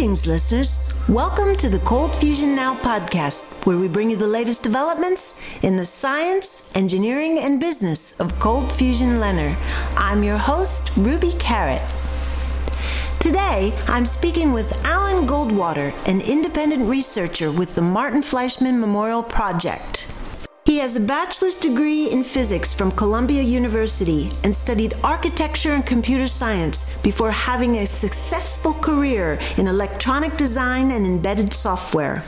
Greetings, listeners. Welcome to the Cold Fusion Now podcast, where we bring you the latest developments in the science, engineering, and business of cold fusion LENR. I'm your host, Ruby Carat. Today, I'm speaking with Alan Goldwater, an independent researcher with the Martin Fleischmann Memorial Project. He has a bachelor's degree in physics from Columbia University and studied architecture and computer science before having a successful career in electronic design and embedded software.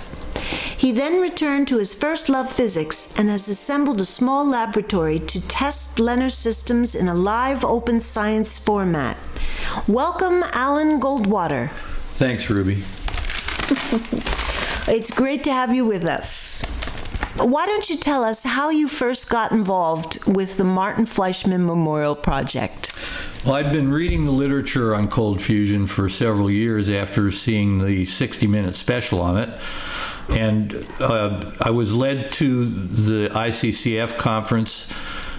He then returned to his first love, physics, and has assembled a small laboratory to test LENR systems in a live open science format. Welcome, Alan Goldwater. Thanks, Ruby. it's great to have you with us. Why don't you tell us how you first got involved with the Martin Fleischmann Memorial Project? Well, I'd been reading the literature on cold fusion for several years after seeing the 60 minute special on it. And uh, I was led to the ICCF conference,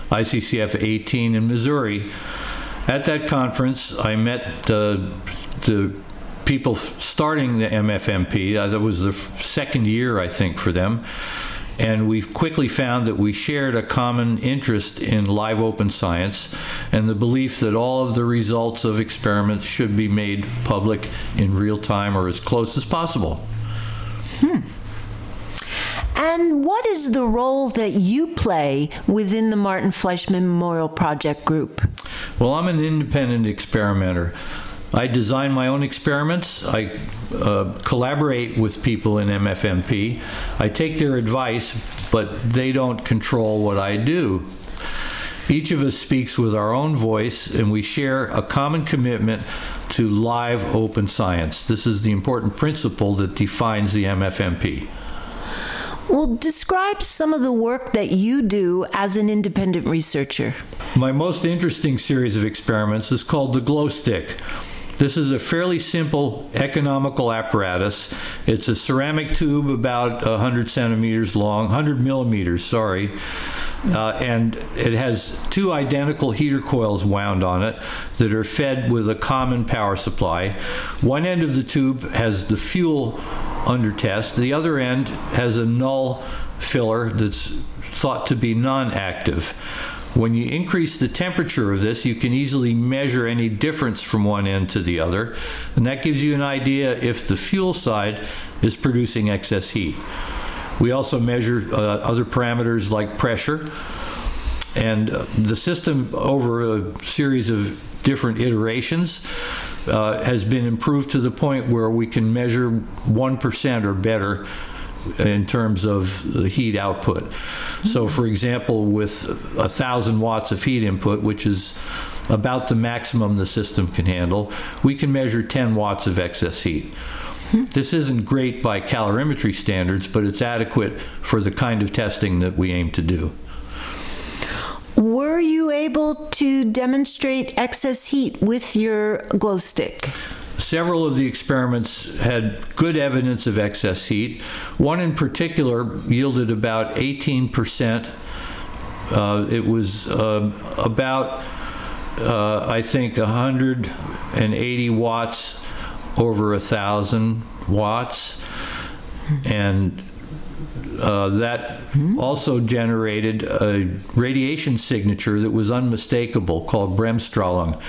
ICCF 18 in Missouri. At that conference, I met uh, the people starting the MFMP. Uh, that was the second year, I think, for them and we quickly found that we shared a common interest in live open science and the belief that all of the results of experiments should be made public in real time or as close as possible. Hmm. And what is the role that you play within the Martin Fleischmann Memorial Project group? Well, I'm an independent experimenter. I design my own experiments. I uh, collaborate with people in MFMP. I take their advice, but they don't control what I do. Each of us speaks with our own voice, and we share a common commitment to live open science. This is the important principle that defines the MFMP. Well, describe some of the work that you do as an independent researcher. My most interesting series of experiments is called the glow stick. This is a fairly simple economical apparatus. It's a ceramic tube about 100 centimeters long, 100 millimeters, sorry. Uh, and it has two identical heater coils wound on it that are fed with a common power supply. One end of the tube has the fuel under test, the other end has a null filler that's thought to be non active. When you increase the temperature of this, you can easily measure any difference from one end to the other, and that gives you an idea if the fuel side is producing excess heat. We also measure uh, other parameters like pressure, and uh, the system over a series of different iterations uh, has been improved to the point where we can measure 1% or better in terms of the heat output. So, for example, with a thousand watts of heat input, which is about the maximum the system can handle, we can measure 10 watts of excess heat. This isn't great by calorimetry standards, but it's adequate for the kind of testing that we aim to do. Were you able to demonstrate excess heat with your glow stick? Several of the experiments had good evidence of excess heat. One in particular yielded about 18%. Uh, it was uh, about, uh, I think, 180 watts over a thousand watts. And uh, that also generated a radiation signature that was unmistakable called Bremsstrahlung.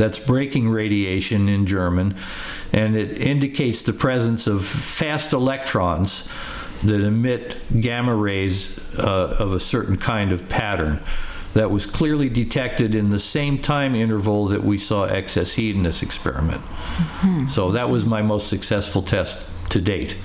That's breaking radiation in German, and it indicates the presence of fast electrons that emit gamma rays uh, of a certain kind of pattern. That was clearly detected in the same time interval that we saw excess heat in this experiment. Mm-hmm. So that was my most successful test to date.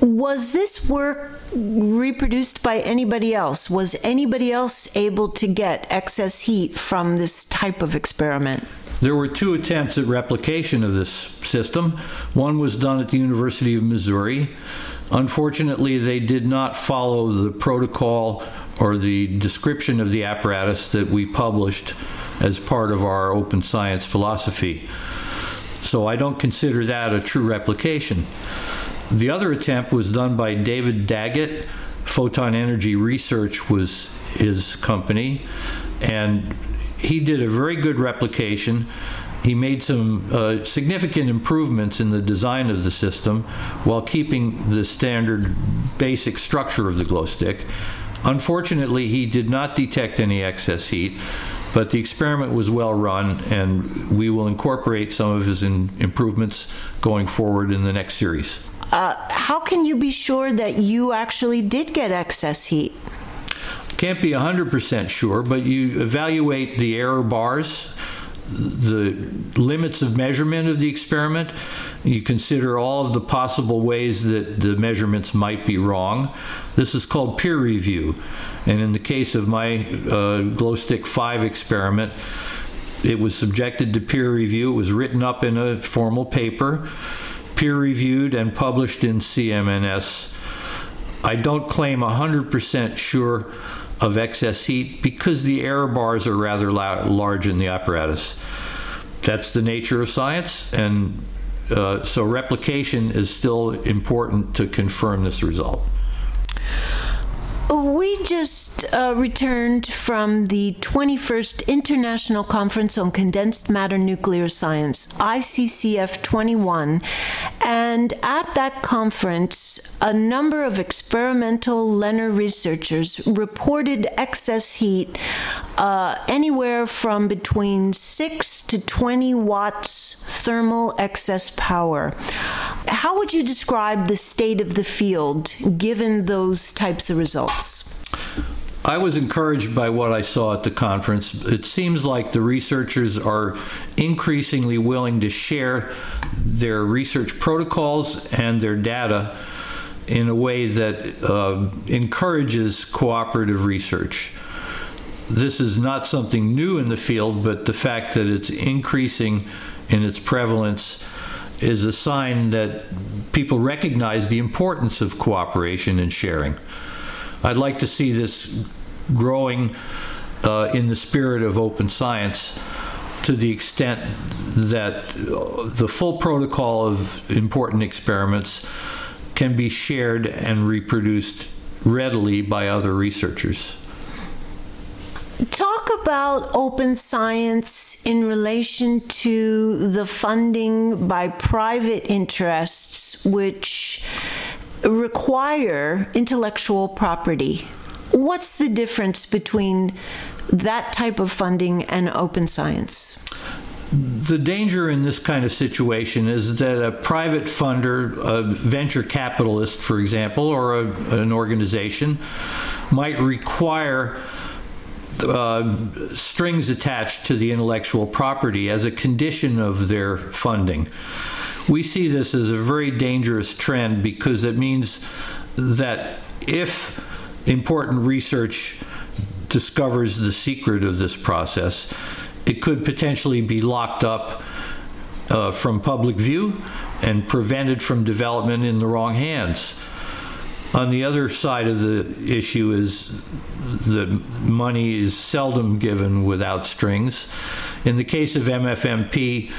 Was this work reproduced by anybody else? Was anybody else able to get excess heat from this type of experiment? There were two attempts at replication of this system. One was done at the University of Missouri. Unfortunately, they did not follow the protocol or the description of the apparatus that we published as part of our open science philosophy. So I don't consider that a true replication. The other attempt was done by David Daggett. Photon Energy Research was his company, and he did a very good replication. he made some uh, significant improvements in the design of the system while keeping the standard basic structure of the glow stick. Unfortunately, he did not detect any excess heat, but the experiment was well run, and we will incorporate some of his in- improvements going forward in the next series. Uh, how can you be sure that you actually did get excess heat? Can't be 100% sure, but you evaluate the error bars the limits of measurement of the experiment. You consider all of the possible ways that the measurements might be wrong. This is called peer review. And in the case of my uh, Glow Stick 5 experiment, it was subjected to peer review. It was written up in a formal paper, peer reviewed, and published in CMNS. I don't claim 100% sure of excess heat because the error bars are rather la- large in the apparatus. That's the nature of science, and uh, so replication is still important to confirm this result. We just uh, returned from the 21st International Conference on Condensed Matter Nuclear Science, ICCF 21, and at that conference, a number of experimental LENR researchers reported excess heat uh, anywhere from between 6 to 20 watts thermal excess power. How would you describe the state of the field given those types of results? I was encouraged by what I saw at the conference. It seems like the researchers are increasingly willing to share their research protocols and their data in a way that uh, encourages cooperative research. This is not something new in the field, but the fact that it's increasing in its prevalence is a sign that people recognize the importance of cooperation and sharing. I'd like to see this growing uh, in the spirit of open science to the extent that the full protocol of important experiments can be shared and reproduced readily by other researchers. Talk about open science in relation to the funding by private interests, which require intellectual property. What's the difference between that type of funding and open science? The danger in this kind of situation is that a private funder, a venture capitalist, for example, or a, an organization, might require uh, strings attached to the intellectual property as a condition of their funding. We see this as a very dangerous trend because it means that if important research discovers the secret of this process, it could potentially be locked up uh, from public view and prevented from development in the wrong hands. On the other side of the issue is that money is seldom given without strings. In the case of MFMP,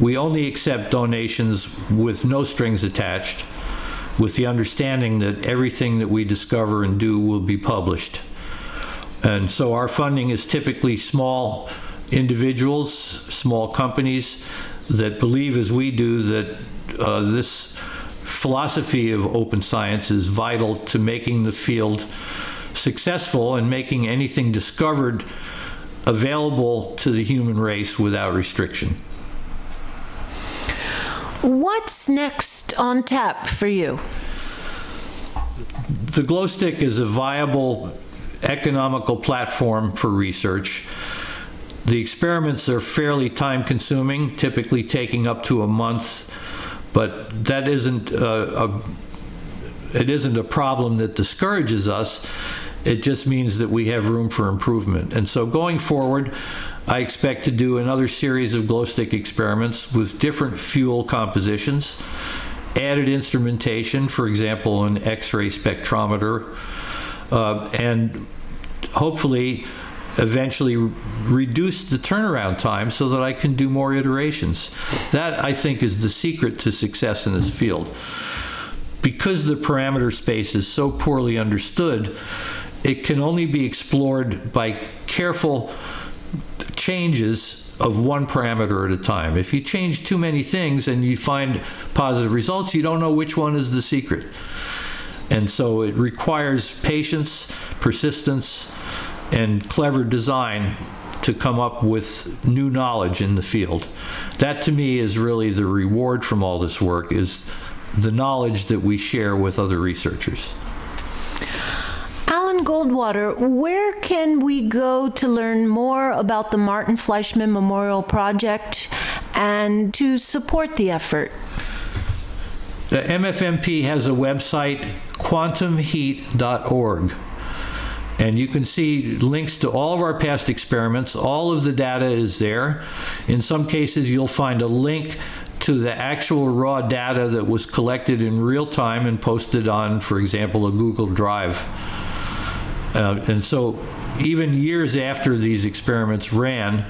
we only accept donations with no strings attached, with the understanding that everything that we discover and do will be published. And so our funding is typically small individuals, small companies that believe, as we do, that uh, this philosophy of open science is vital to making the field successful and making anything discovered available to the human race without restriction. What's next on tap for you? The glow stick is a viable economical platform for research. The experiments are fairly time consuming, typically taking up to a month, but that isn't a, a, it isn't a problem that discourages us. It just means that we have room for improvement. And so going forward, I expect to do another series of glow stick experiments with different fuel compositions, added instrumentation, for example, an X ray spectrometer, uh, and hopefully eventually reduce the turnaround time so that I can do more iterations. That, I think, is the secret to success in this field. Because the parameter space is so poorly understood, it can only be explored by careful changes of one parameter at a time. If you change too many things and you find positive results, you don't know which one is the secret. And so it requires patience, persistence, and clever design to come up with new knowledge in the field. That to me is really the reward from all this work is the knowledge that we share with other researchers. Goldwater, where can we go to learn more about the Martin Fleischmann Memorial Project and to support the effort? The MFMP has a website, quantumheat.org. And you can see links to all of our past experiments. All of the data is there. In some cases, you'll find a link to the actual raw data that was collected in real time and posted on, for example, a Google Drive. Uh, and so, even years after these experiments ran,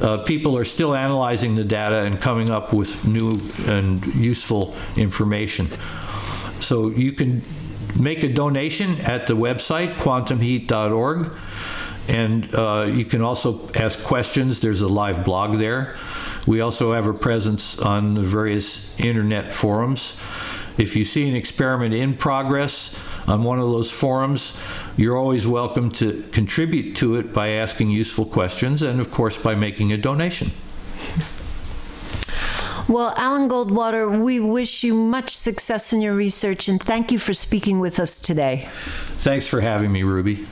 uh, people are still analyzing the data and coming up with new and useful information. So, you can make a donation at the website, quantumheat.org. And uh, you can also ask questions. There's a live blog there. We also have a presence on the various internet forums. If you see an experiment in progress on one of those forums, you're always welcome to contribute to it by asking useful questions and, of course, by making a donation. Well, Alan Goldwater, we wish you much success in your research and thank you for speaking with us today. Thanks for having me, Ruby.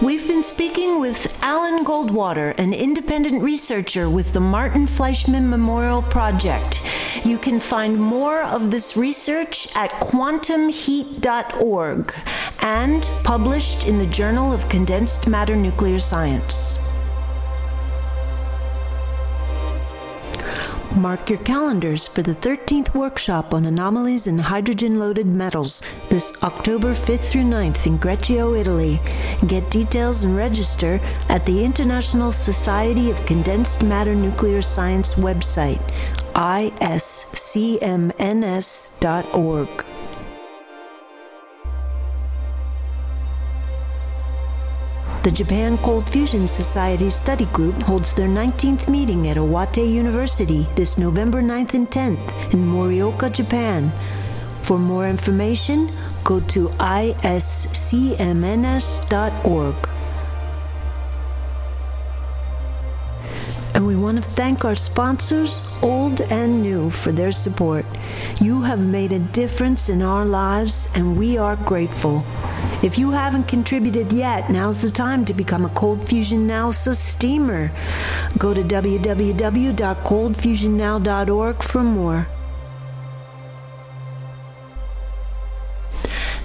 We've been speaking with Alan Goldwater, an independent researcher with the Martin Fleischmann Memorial Project. You can find more of this research at quantumheat.org and published in the Journal of Condensed Matter Nuclear Science. Mark your calendars for the 13th workshop on anomalies in hydrogen loaded metals this October 5th through 9th in Greccio, Italy. Get details and register at the International Society of Condensed Matter Nuclear Science website, iscmns.org. The Japan Cold Fusion Society Study Group holds their 19th meeting at Iwate University this November 9th and 10th in Morioka, Japan. For more information, go to iscmns.org. And we want to thank our sponsors, old and new, for their support. You have made a difference in our lives, and we are grateful. If you haven't contributed yet, now's the time to become a Cold Fusion Now steamer. Go to www.coldfusionnow.org for more.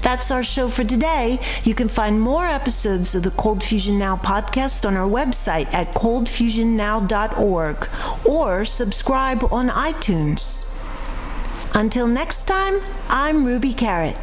That's our show for today. You can find more episodes of the Cold Fusion Now podcast on our website at coldfusionnow.org or subscribe on iTunes. Until next time, I'm Ruby Carat.